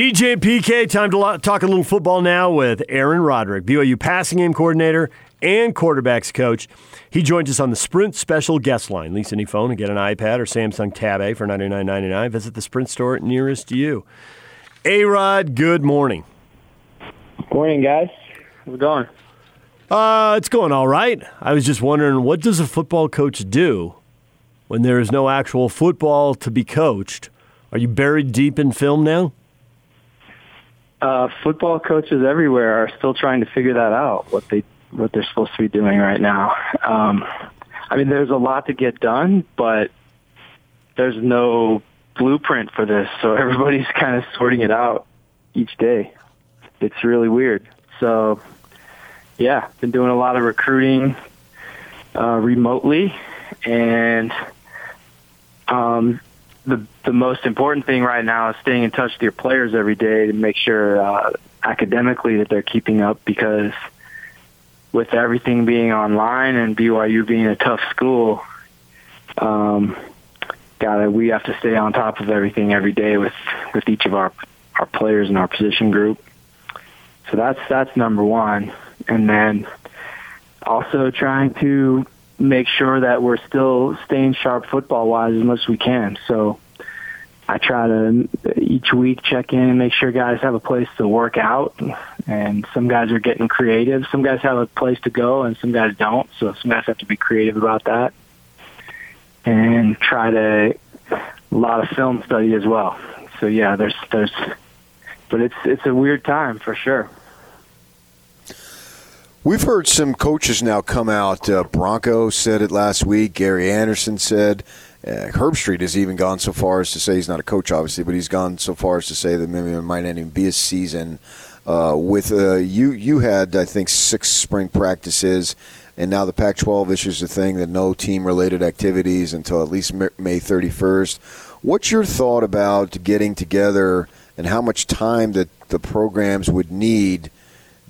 DJ PK, time to lo- talk a little football now with Aaron Roderick, BYU passing game coordinator and quarterbacks coach. He joins us on the Sprint special guest line. Lease any phone and get an iPad or Samsung Tab A for $99.99. Visit the Sprint store nearest to you. A Rod, good morning. Morning, guys. How's it going? Uh, it's going all right. I was just wondering, what does a football coach do when there is no actual football to be coached? Are you buried deep in film now? Uh, football coaches everywhere are still trying to figure that out. What they what they're supposed to be doing right now. Um, I mean, there's a lot to get done, but there's no blueprint for this, so everybody's kind of sorting it out each day. It's really weird. So, yeah, been doing a lot of recruiting uh, remotely, and um, the the most important thing right now is staying in touch with your players every day to make sure uh, academically that they're keeping up because with everything being online and BYU being a tough school, um, gotta we have to stay on top of everything every day with with each of our our players in our position group. So that's that's number one, and then also trying to make sure that we're still staying sharp football wise as much as we can. So I try to each week check in and make sure guys have a place to work out. And some guys are getting creative. Some guys have a place to go, and some guys don't. So some guys have to be creative about that. And try to a lot of film study as well. So yeah, there's there's, but it's it's a weird time for sure. We've heard some coaches now come out. Uh, Bronco said it last week. Gary Anderson said. Uh, Herbstreit has even gone so far as to say he's not a coach, obviously, but he's gone so far as to say that maybe it might not even be a season. Uh, with uh, you, you had I think six spring practices, and now the Pac-12 issues a thing that no team-related activities until at least May 31st. What's your thought about getting together and how much time that the programs would need?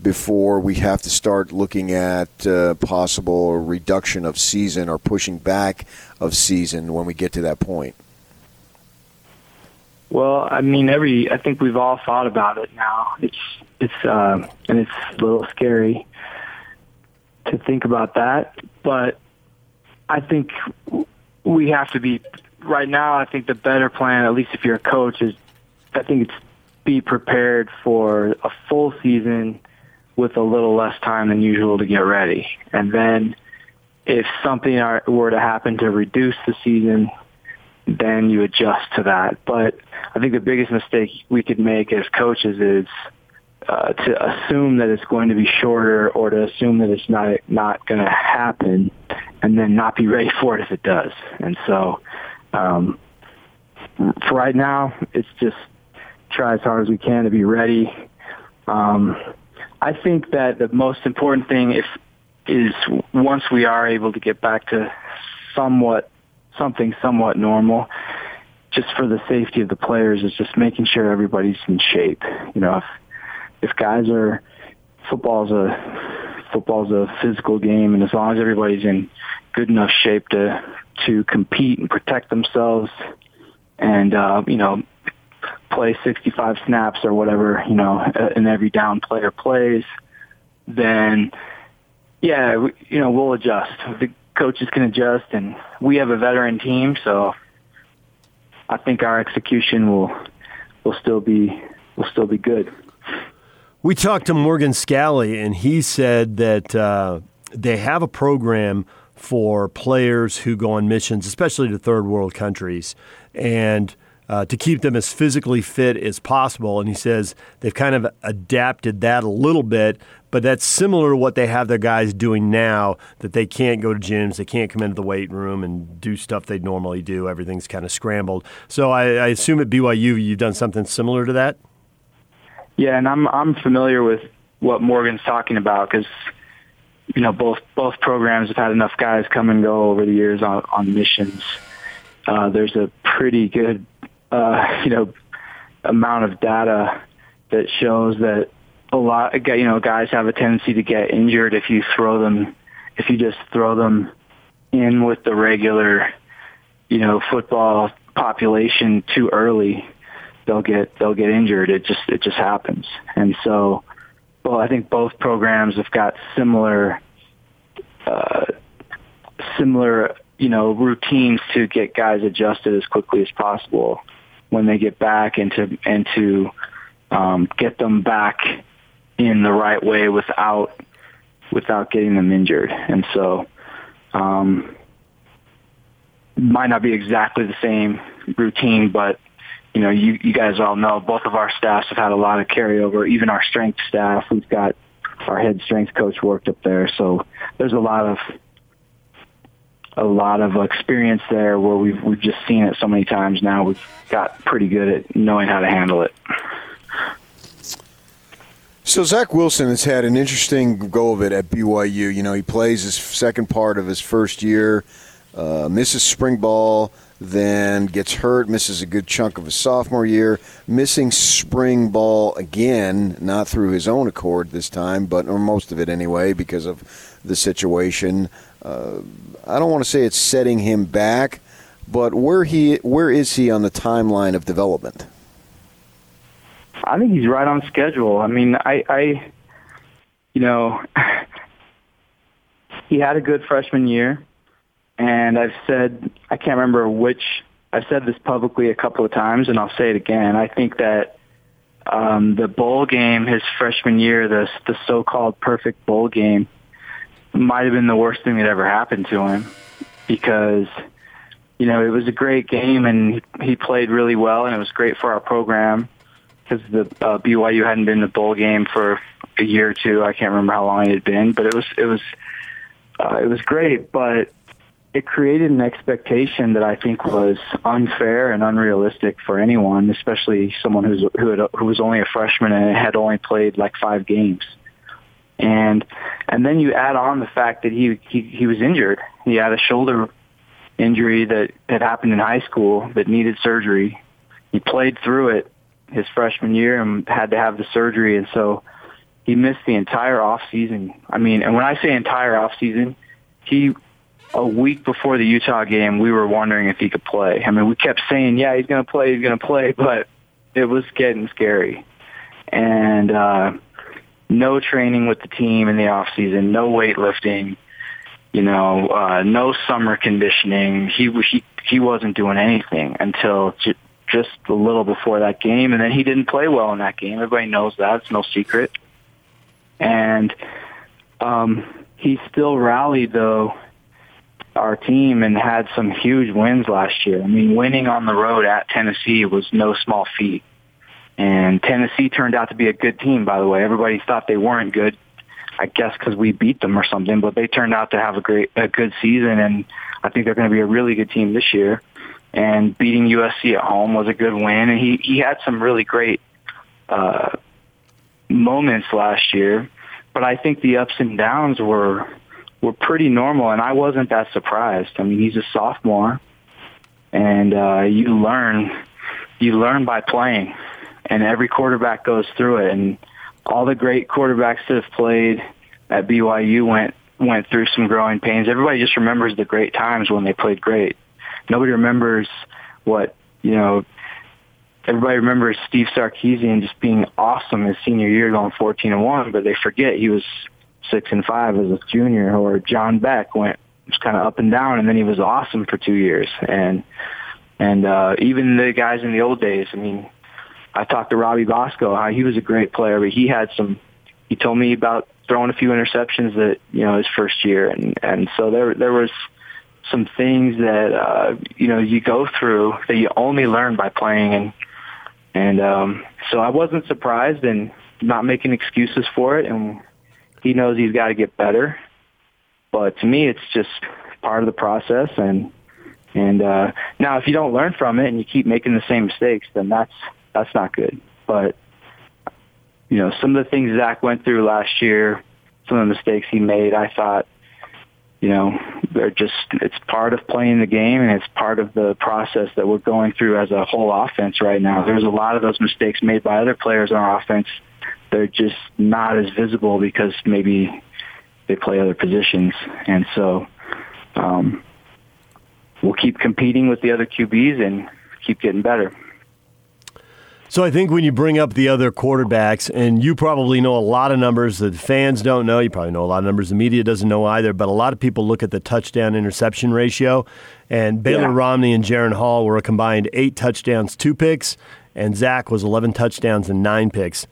Before we have to start looking at uh, possible reduction of season or pushing back of season when we get to that point? Well, I mean, every I think we've all thought about it now. It's it's uh, and it's a little scary to think about that, but I think we have to be right now. I think the better plan, at least if you're a coach, is I think it's be prepared for a full season with a little less time than usual to get ready. And then if something are, were to happen to reduce the season, then you adjust to that. But I think the biggest mistake we could make as coaches is uh, to assume that it's going to be shorter or to assume that it's not not going to happen and then not be ready for it if it does. And so um, for right now, it's just try as hard as we can to be ready. Um, I think that the most important thing if is once we are able to get back to somewhat something somewhat normal, just for the safety of the players, is just making sure everybody's in shape. You know, if if guys are football's a football's a physical game, and as long as everybody's in good enough shape to to compete and protect themselves, and uh, you know play 65 snaps or whatever, you know, and every down player plays, then yeah, you know, we'll adjust. The coaches can adjust, and we have a veteran team, so I think our execution will will still be will still be good. We talked to Morgan Scalley, and he said that uh, they have a program for players who go on missions, especially to third world countries, and uh, to keep them as physically fit as possible. And he says they've kind of adapted that a little bit, but that's similar to what they have their guys doing now that they can't go to gyms, they can't come into the weight room and do stuff they normally do. Everything's kind of scrambled. So I, I assume at BYU you've done something similar to that? Yeah, and I'm I'm familiar with what Morgan's talking about because you know both both programs have had enough guys come and go over the years on, on missions. Uh, there's a pretty good uh, you know, amount of data that shows that a lot, you know, guys have a tendency to get injured if you throw them, if you just throw them in with the regular, you know, football population too early. they'll get they'll get injured. It just it just happens. And so, well, I think both programs have got similar uh, similar you know routines to get guys adjusted as quickly as possible when they get back and to and to um, get them back in the right way without without getting them injured. And so, um, might not be exactly the same routine, but you know, you, you guys all know both of our staffs have had a lot of carryover. Even our strength staff, we've got our head strength coach worked up there, so there's a lot of a lot of experience there where we've we've just seen it so many times now. We've got pretty good at knowing how to handle it. So Zach Wilson has had an interesting go of it at BYU. You know, he plays his second part of his first year, uh, misses spring ball, then gets hurt, misses a good chunk of his sophomore year, missing spring ball again, not through his own accord this time, but or most of it anyway because of the situation. Uh, I don't want to say it's setting him back, but where he where is he on the timeline of development? I think he's right on schedule. I mean, I, I you know, he had a good freshman year, and I've said I can't remember which. I've said this publicly a couple of times, and I'll say it again. I think that um, the bowl game his freshman year, the the so-called perfect bowl game, might have been the worst thing that ever happened to him because you know it was a great game and he played really well and it was great for our program because the uh, BYU hadn't been in the bowl game for a year or two. I can't remember how long it had been, but it was it was uh, it was great. But it created an expectation that I think was unfair and unrealistic for anyone, especially someone who's who, had, who was only a freshman and had only played like five games. And and then you add on the fact that he he, he was injured. He had a shoulder injury that had happened in high school that needed surgery. He played through it his freshman year and had to have the surgery, and so he missed the entire off season. I mean, and when I say entire off season, he a week before the Utah game, we were wondering if he could play. I mean, we kept saying, "Yeah, he's going to play, he's going to play," but it was getting scary. And uh, no training with the team in the off season, no weightlifting, you know, uh, no summer conditioning. He he he wasn't doing anything until just a little before that game, and then he didn't play well in that game. Everybody knows that; it's no secret. And um, he still rallied though our team and had some huge wins last year. I mean, winning on the road at Tennessee was no small feat. And Tennessee turned out to be a good team, by the way. Everybody thought they weren't good, I guess, because we beat them or something. But they turned out to have a great, a good season, and I think they're going to be a really good team this year and beating USC at home was a good win. And he he had some really great uh, moments last year, but I think the ups and downs were were pretty normal, and I wasn't that surprised. I mean, he's a sophomore, and uh, you learn you learn by playing, and every quarterback goes through it, and all the great quarterbacks that have played at BYU went went through some growing pains. Everybody just remembers the great times when they played great nobody remembers what you know. Everybody remembers Steve Sarkisian just being awesome his senior year, going fourteen and one, but they forget he was six and five as a junior. Or John Beck went was kind of up and down, and then he was awesome for two years. And and uh, even the guys in the old days. I mean, I talked to Robbie Bosco. How he was a great player, but he had some. He told me about throwing a few interceptions that you know his first year, and and so there there was some things that uh, you know you go through that you only learn by playing, and and um, so I wasn't surprised and not making excuses for it. And he knows he's got to get better, but to me, it's just part of the process. And and uh, now, if you don't learn from it and you keep making the same mistakes, then that's that's not good. But you know, some of the things Zach went through last year, some of the mistakes he made, I thought you know, they're just, it's part of playing the game and it's part of the process that we're going through as a whole offense right now. There's a lot of those mistakes made by other players on our offense. They're just not as visible because maybe they play other positions. And so, um, we'll keep competing with the other QBs and keep getting better. So I think when you bring up the other quarterbacks, and you probably know a lot of numbers that fans don't know, you probably know a lot of numbers the media doesn't know either, but a lot of people look at the touchdown interception ratio. And Baylor yeah. Romney and Jaren Hall were a combined eight touchdowns, two picks, and Zach was 11 touchdowns and nine picks.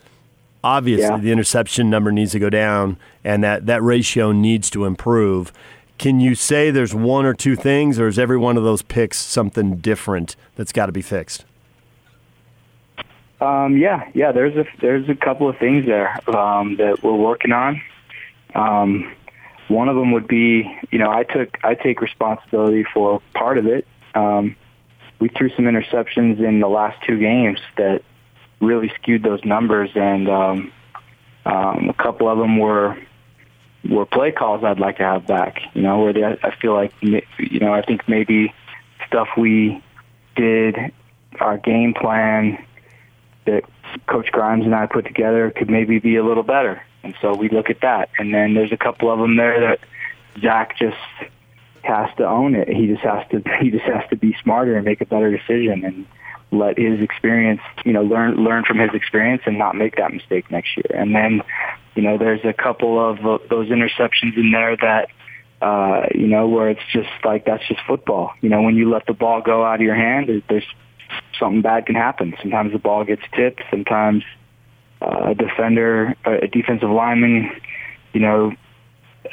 Obviously, yeah. the interception number needs to go down, and that, that ratio needs to improve. Can you say there's one or two things, or is every one of those picks something different that's got to be fixed? Um, yeah, yeah. There's a there's a couple of things there um, that we're working on. Um, one of them would be, you know, I took I take responsibility for part of it. Um, we threw some interceptions in the last two games that really skewed those numbers, and um, um, a couple of them were were play calls I'd like to have back. You know, where they, I feel like, you know, I think maybe stuff we did, our game plan that Coach Grimes and I put together could maybe be a little better. And so we look at that. And then there's a couple of them there that Zach just has to own it. He just has to he just has to be smarter and make a better decision and let his experience, you know, learn learn from his experience and not make that mistake next year. And then, you know, there's a couple of those interceptions in there that uh, you know, where it's just like that's just football. You know, when you let the ball go out of your hand, there's something bad can happen. Sometimes the ball gets tipped. Sometimes uh, a defender, a defensive lineman, you know,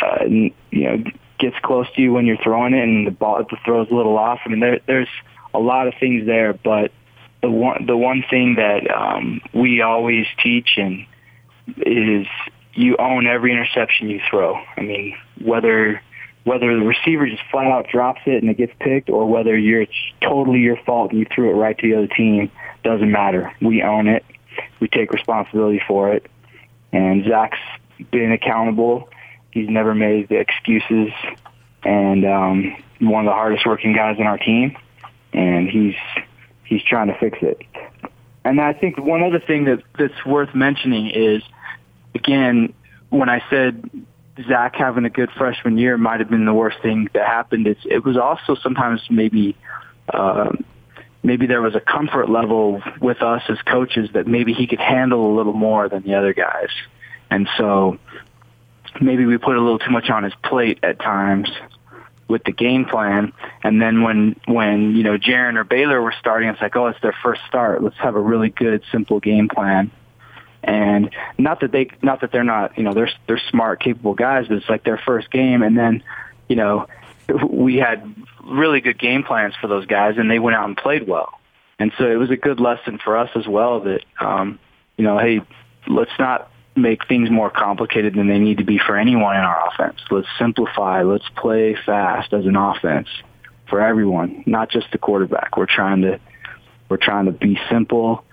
uh, you know, gets close to you when you're throwing it, and the ball the throw's a little off. I mean, there, there's a lot of things there, but the one the one thing that um, we always teach and is you own every interception you throw. I mean, whether whether the receiver just flat out drops it and it gets picked, or whether you're it's totally your fault and you threw it right to the other team, doesn't matter. We own it. We take responsibility for it. And Zach's been accountable. He's never made the excuses, and um, one of the hardest working guys in our team. And he's he's trying to fix it. And I think one other thing that that's worth mentioning is, again, when I said Zach having a good freshman year might have been the worst thing that happened. It's, it was also sometimes maybe uh, maybe there was a comfort level with us as coaches that maybe he could handle a little more than the other guys, and so maybe we put a little too much on his plate at times with the game plan. And then when when you know Jaren or Baylor were starting, it's like, oh, it's their first start. Let's have a really good, simple game plan and not that they, not that they're not, you know, they're they're smart, capable guys, but it's like their first game, and then, you know, we had really good game plans for those guys, and they went out and played well, and so it was a good lesson for us as well that, um, you know, hey, let's not make things more complicated than they need to be for anyone in our offense. Let's simplify. Let's play fast as an offense for everyone, not just the quarterback. We're trying to we're trying to be simple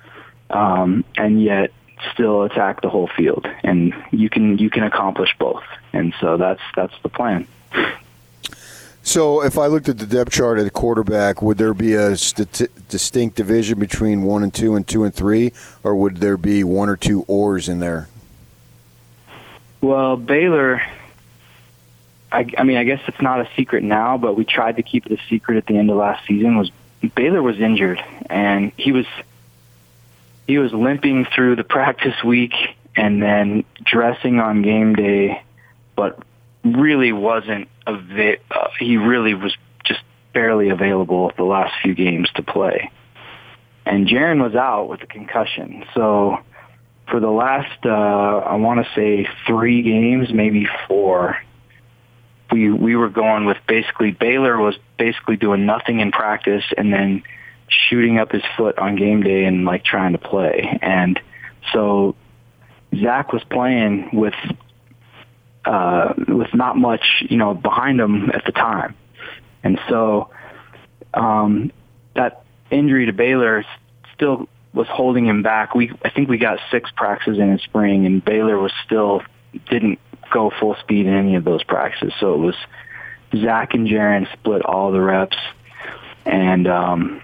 um, and yet still attack the whole field, and you can you can accomplish both. And so that's that's the plan. So, if I looked at the depth chart at the quarterback, would there be a st- distinct division between one and two and two and three, or would there be one or two ors in there? Well, Baylor, I, I mean, I guess it's not a secret now, but we tried to keep it a secret at the end of last season. Was Baylor was injured, and he was he was limping through the practice week and then dressing on game day, but really wasn't a uh, he really was just barely available the last few games to play. And Jaren was out with a concussion. So for the last uh I want to say 3 games, maybe 4, we we were going with basically Baylor was basically doing nothing in practice and then shooting up his foot on game day and like trying to play. And so Zach was playing with uh, with not much, you know, behind him at the time. And so um, that injury to Baylor still was holding him back. We I think we got six practices in the spring, and Baylor was still didn't go full speed in any of those practices. So it was Zach and Jaren split all the reps, and um,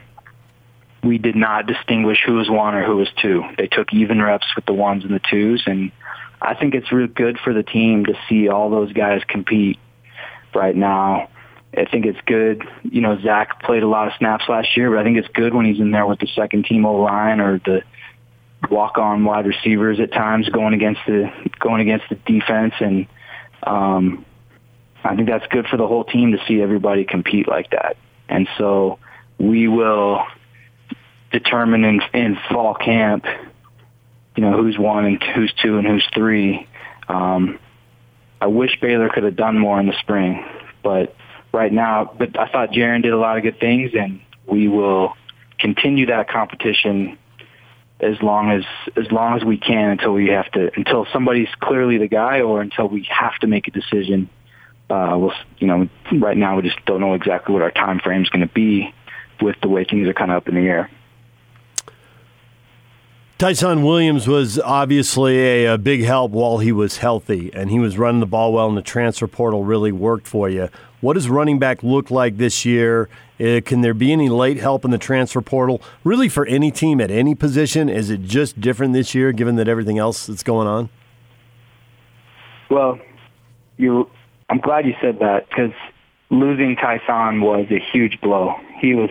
we did not distinguish who was one or who was two. They took even reps with the ones and the twos, and I think it's real good for the team to see all those guys compete right now. I think it's good. You know, Zach played a lot of snaps last year, but I think it's good when he's in there with the second team O line or the walk on wide receivers at times going against the going against the defense and um I think that's good for the whole team to see everybody compete like that. And so we will determine in, in fall camp, you know, who's one and who's two and who's three. Um, I wish Baylor could have done more in the spring, but right now, but I thought Jaren did a lot of good things, and we will continue that competition as long as as long as we can until we have to until somebody's clearly the guy or until we have to make a decision. Uh, we'll you know right now we just don't know exactly what our time frame is going to be with the way things are kind of up in the air. Tyson Williams was obviously a, a, big help while he was healthy, and he was running the ball well, and the transfer portal really worked for you. What does running back look like this year? Uh, can there be any late help in the transfer portal? Really, for any team at any position, is it just different this year, given that everything else that's going on? Well, you, I'm glad you said that because losing Tyson was a huge blow. He was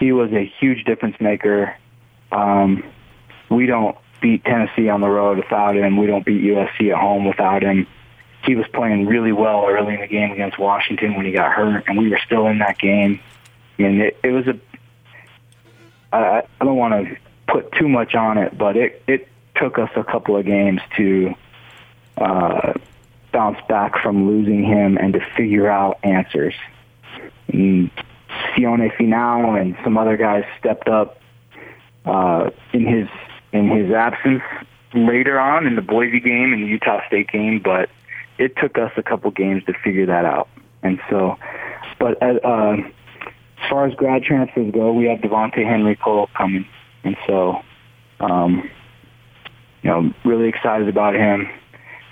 he was a huge difference maker. Um, we don't beat Tennessee on the road without him. We don't beat USC at home without him. He was playing really well early in the game against Washington when he got hurt, and we were still in that game. And it, it was a. I, I don't want to put too much on it, but it it took us a couple of games to uh, bounce back from losing him and to figure out answers. And Sione Finau and some other guys stepped up uh, in his in his absence later on in the Boise game and the Utah State game, but it took us a couple games to figure that out. And so, but uh, uh, as far as grad transfers go, we have Devonte Henry Cole coming, and so, um, you know, really excited about him.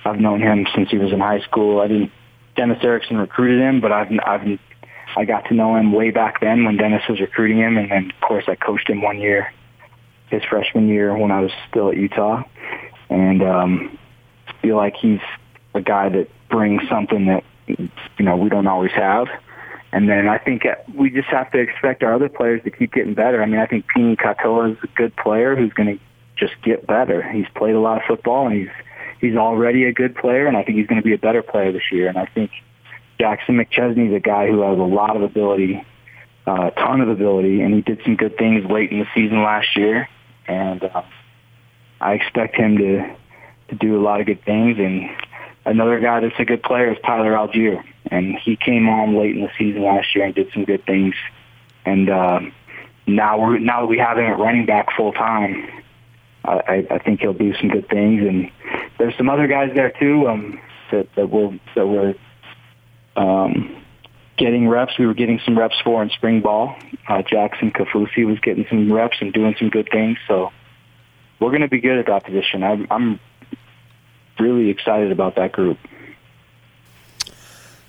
I've known him since he was in high school. I didn't. Dennis Erickson recruited him, but I've I've I got to know him way back then when Dennis was recruiting him, and then of course I coached him one year his freshman year when I was still at Utah, and um, feel like he's a guy that brings something that you know we don't always have. And then I think we just have to expect our other players to keep getting better. I mean, I think Pini Katoa is a good player who's going to just get better. He's played a lot of football, and he's he's already a good player, and I think he's going to be a better player this year. And I think Jackson McChesney is a guy who has a lot of ability, a uh, ton of ability, and he did some good things late in the season last year and uh, I expect him to to do a lot of good things. And another guy that's a good player is Tyler Allgeier, and he came on late in the season last year and did some good things. And uh, now we're now that we have him at running back full time, I, I think he'll do some good things. And there's some other guys there too um, that that will that we're um, getting reps. We were getting some reps for in spring ball. Uh, Jackson Kaufusi was getting some reps and doing some good things. So we're going to be good at that position. I'm, I'm really excited about that group.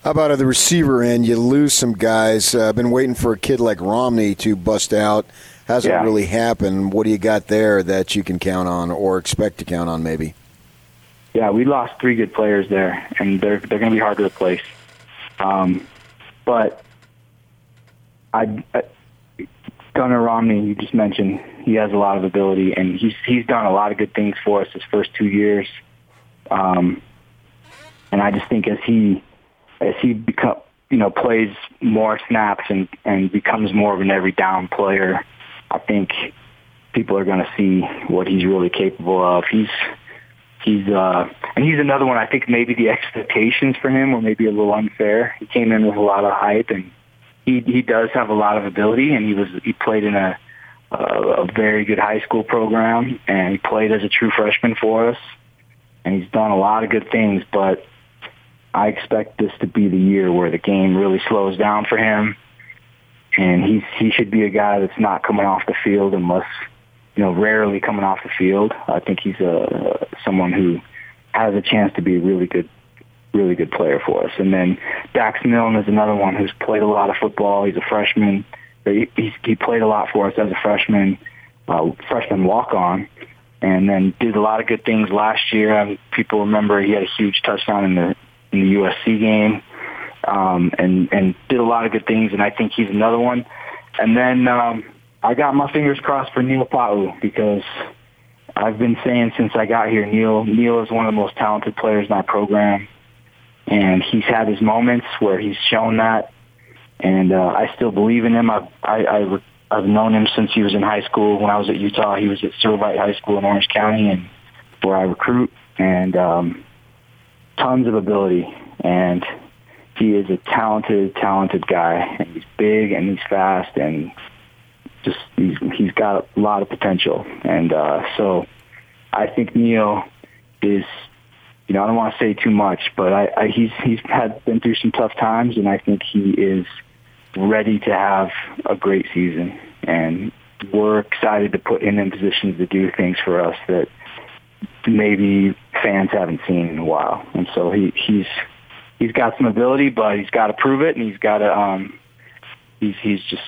How about at the receiver end? You lose some guys. I've uh, been waiting for a kid like Romney to bust out. Hasn't yeah. really happened. What do you got there that you can count on or expect to count on, maybe? Yeah, we lost three good players there, and they're they're going to be hard to replace. Um, but I, I Gunnar Romney, you just mentioned, he has a lot of ability, and he's he's done a lot of good things for us his first two years. Um, and I just think as he as he become you know plays more snaps and and becomes more of an every down player, I think people are going to see what he's really capable of. He's he's uh and he's another one I think maybe the expectations for him were maybe a little unfair. He came in with a lot of hype and he he does have a lot of ability and he was he played in a a, very good high school program and he played as a true freshman for us and he's done a lot of good things but I expect this to be the year where the game really slows down for him and he's he should be a guy that's not coming off the field unless you know, rarely coming off the field. I think he's a someone who has a chance to be a really good, really good player for us. And then Dax Milne is another one who's played a lot of football. He's a freshman. He, he's, he played a lot for us as a freshman, uh, freshman walk on, and then did a lot of good things last year. Um, people remember he had a huge touchdown in the in the USC game, um, and and did a lot of good things. And I think he's another one. And then um, I got my fingers crossed for Neil Pau'u because I've been saying since I got here, Neil Neil is one of the most talented players in our program, and he's had his moments where he's shown that, and uh, I still believe in him. I've I, I I've known him since he was in high school. When I was at Utah, he was at Servite High School in Orange County, and where I recruit, and um, tons of ability, and he is a talented, talented guy, and he's big and he's fast, and just he's he's got a lot of potential, and uh, so I think Neil is. You know, I don't want to say too much, but I, I he's he's had been through some tough times, and I think he is ready to have a great season. And we're excited to put him in positions to do things for us that maybe fans haven't seen in a while. And so he he's he's got some ability, but he's got to prove it, and he's got to um he's he's just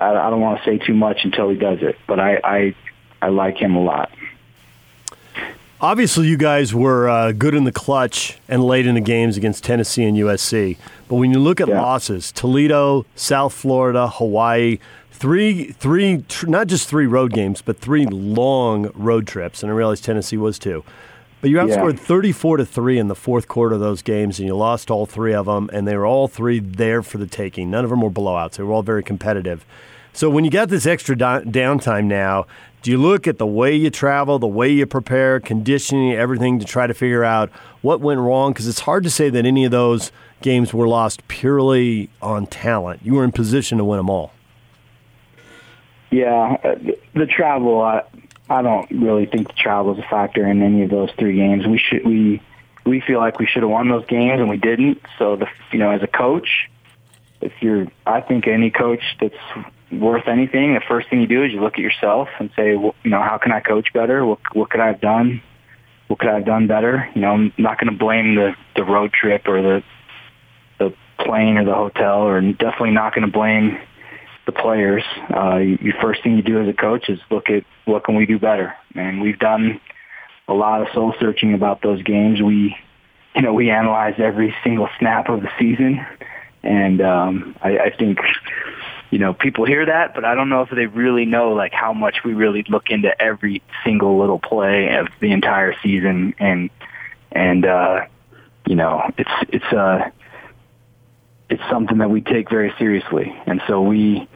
I, I don't want to say too much until he does it, but I I I like him a lot. Obviously, you guys were uh, good in the clutch and late in the games against Tennessee and USC. But when you look at yeah. losses, Toledo, South Florida, Hawaii, three, three, tr- not just three road games, but three long road trips. And I realize Tennessee was too. But you outscored yeah. 34 to 3 in the fourth quarter of those games, and you lost all three of them, and they were all three there for the taking. None of them were blowouts. They were all very competitive. So when you got this extra downtime now, do you look at the way you travel, the way you prepare, conditioning, everything to try to figure out what went wrong? Because it's hard to say that any of those games were lost purely on talent. You were in position to win them all. Yeah, uh, the travel. I, I don't really think the travel is a factor in any of those three games. We should we we feel like we should have won those games and we didn't. So the you know as a coach, if you're, I think any coach that's worth anything, the first thing you do is you look at yourself and say, well, you know, how can I coach better? What what could I have done? What could I have done better? You know, I'm not going to blame the the road trip or the the plane or the hotel, or definitely not going to blame the players. Uh, you, first thing you do as a coach is look at what can we do better, and we've done a lot of soul searching about those games. We, you know, we analyze every single snap of the season, and um, I, I think you know, people hear that, but I don't know if they really know like how much we really look into every single little play of the entire season and and uh you know, it's it's uh it's something that we take very seriously. And so we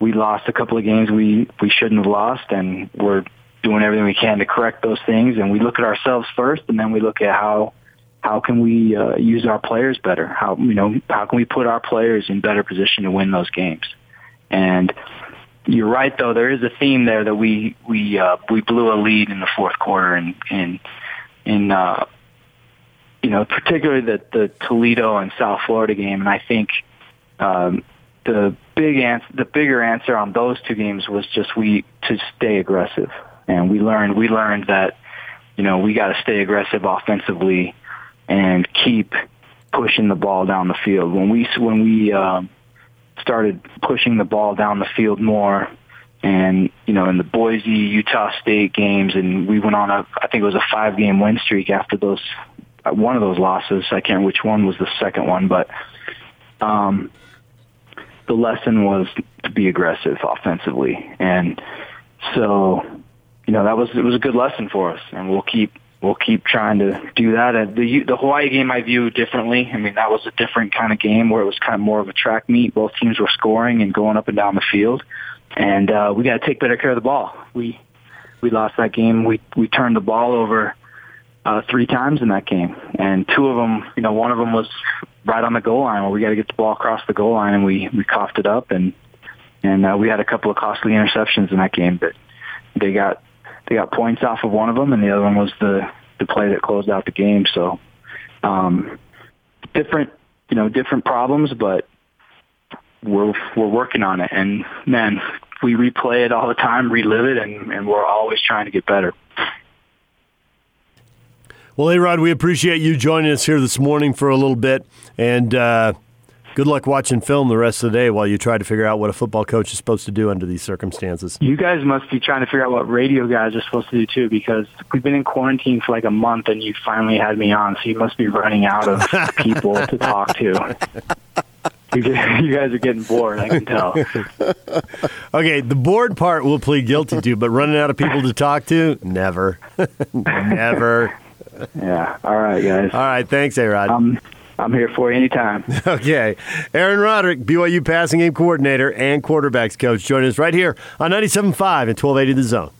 we lost a couple of games we we shouldn't have lost and we're doing everything we can to correct those things and we look at ourselves first and then we look at how how can we uh, use our players better? How you know how can we put our players in better position to win those games? And you're right, though. There is a theme there that we we uh, we blew a lead in the fourth quarter, and in in uh, you know particularly the the Toledo and South Florida game, and I think um, the big answer, the bigger answer on those two games was just we to stay aggressive, and we learned we learned that you know we got to stay aggressive offensively and keep pushing the ball down the field. When we when we um, started pushing the ball down the field more. And, you know, in the Boise, Utah State games, and we went on a, I think it was a five game win streak after those, one of those losses. I can't which one was the second one, but, um, the lesson was to be aggressive offensively. And so, you know, that was, it was a good lesson for us and we'll keep, we'll keep trying to do that. the the Hawaii game I view differently. I mean, that was a different kind of game where it was kind of more of a track meet. Both teams were scoring and going up and down the field, and uh, we got to take better care of the ball. We we lost that game. We we turned the ball over uh, three times in that game, and two of them, you know, one of them was right on the goal line where we got to get the ball across the goal line, and we we coughed it up, and and uh, we had a couple of costly interceptions in that game, but they got they got points off of one of them, and the other one was the the play that closed out the game. So, um, different, you know, different problems, but we're we're working on it. And man, we replay it all the time, relive it, and, and we're always trying to get better. Well, hey, Rod, we appreciate you joining us here this morning for a little bit, and. Uh, good luck watching film the rest of the day while you try to figure out what a football coach is supposed to do under these circumstances. You guys must be trying to figure out what radio guys are supposed to do too, because we've been in quarantine for like a month, and you finally had me on, so you must be running out of people to talk to. you guys are getting bored. I can tell. Okay, the bored part we'll plead guilty to, but running out of people to talk to, never, never. Yeah. All right, guys. All right, thanks, A-Rod. I'm I'm here for you anytime. Okay. Aaron Roderick, BYU passing game coordinator and quarterbacks coach, joining us right here on 97.5 and 1280 The Zone.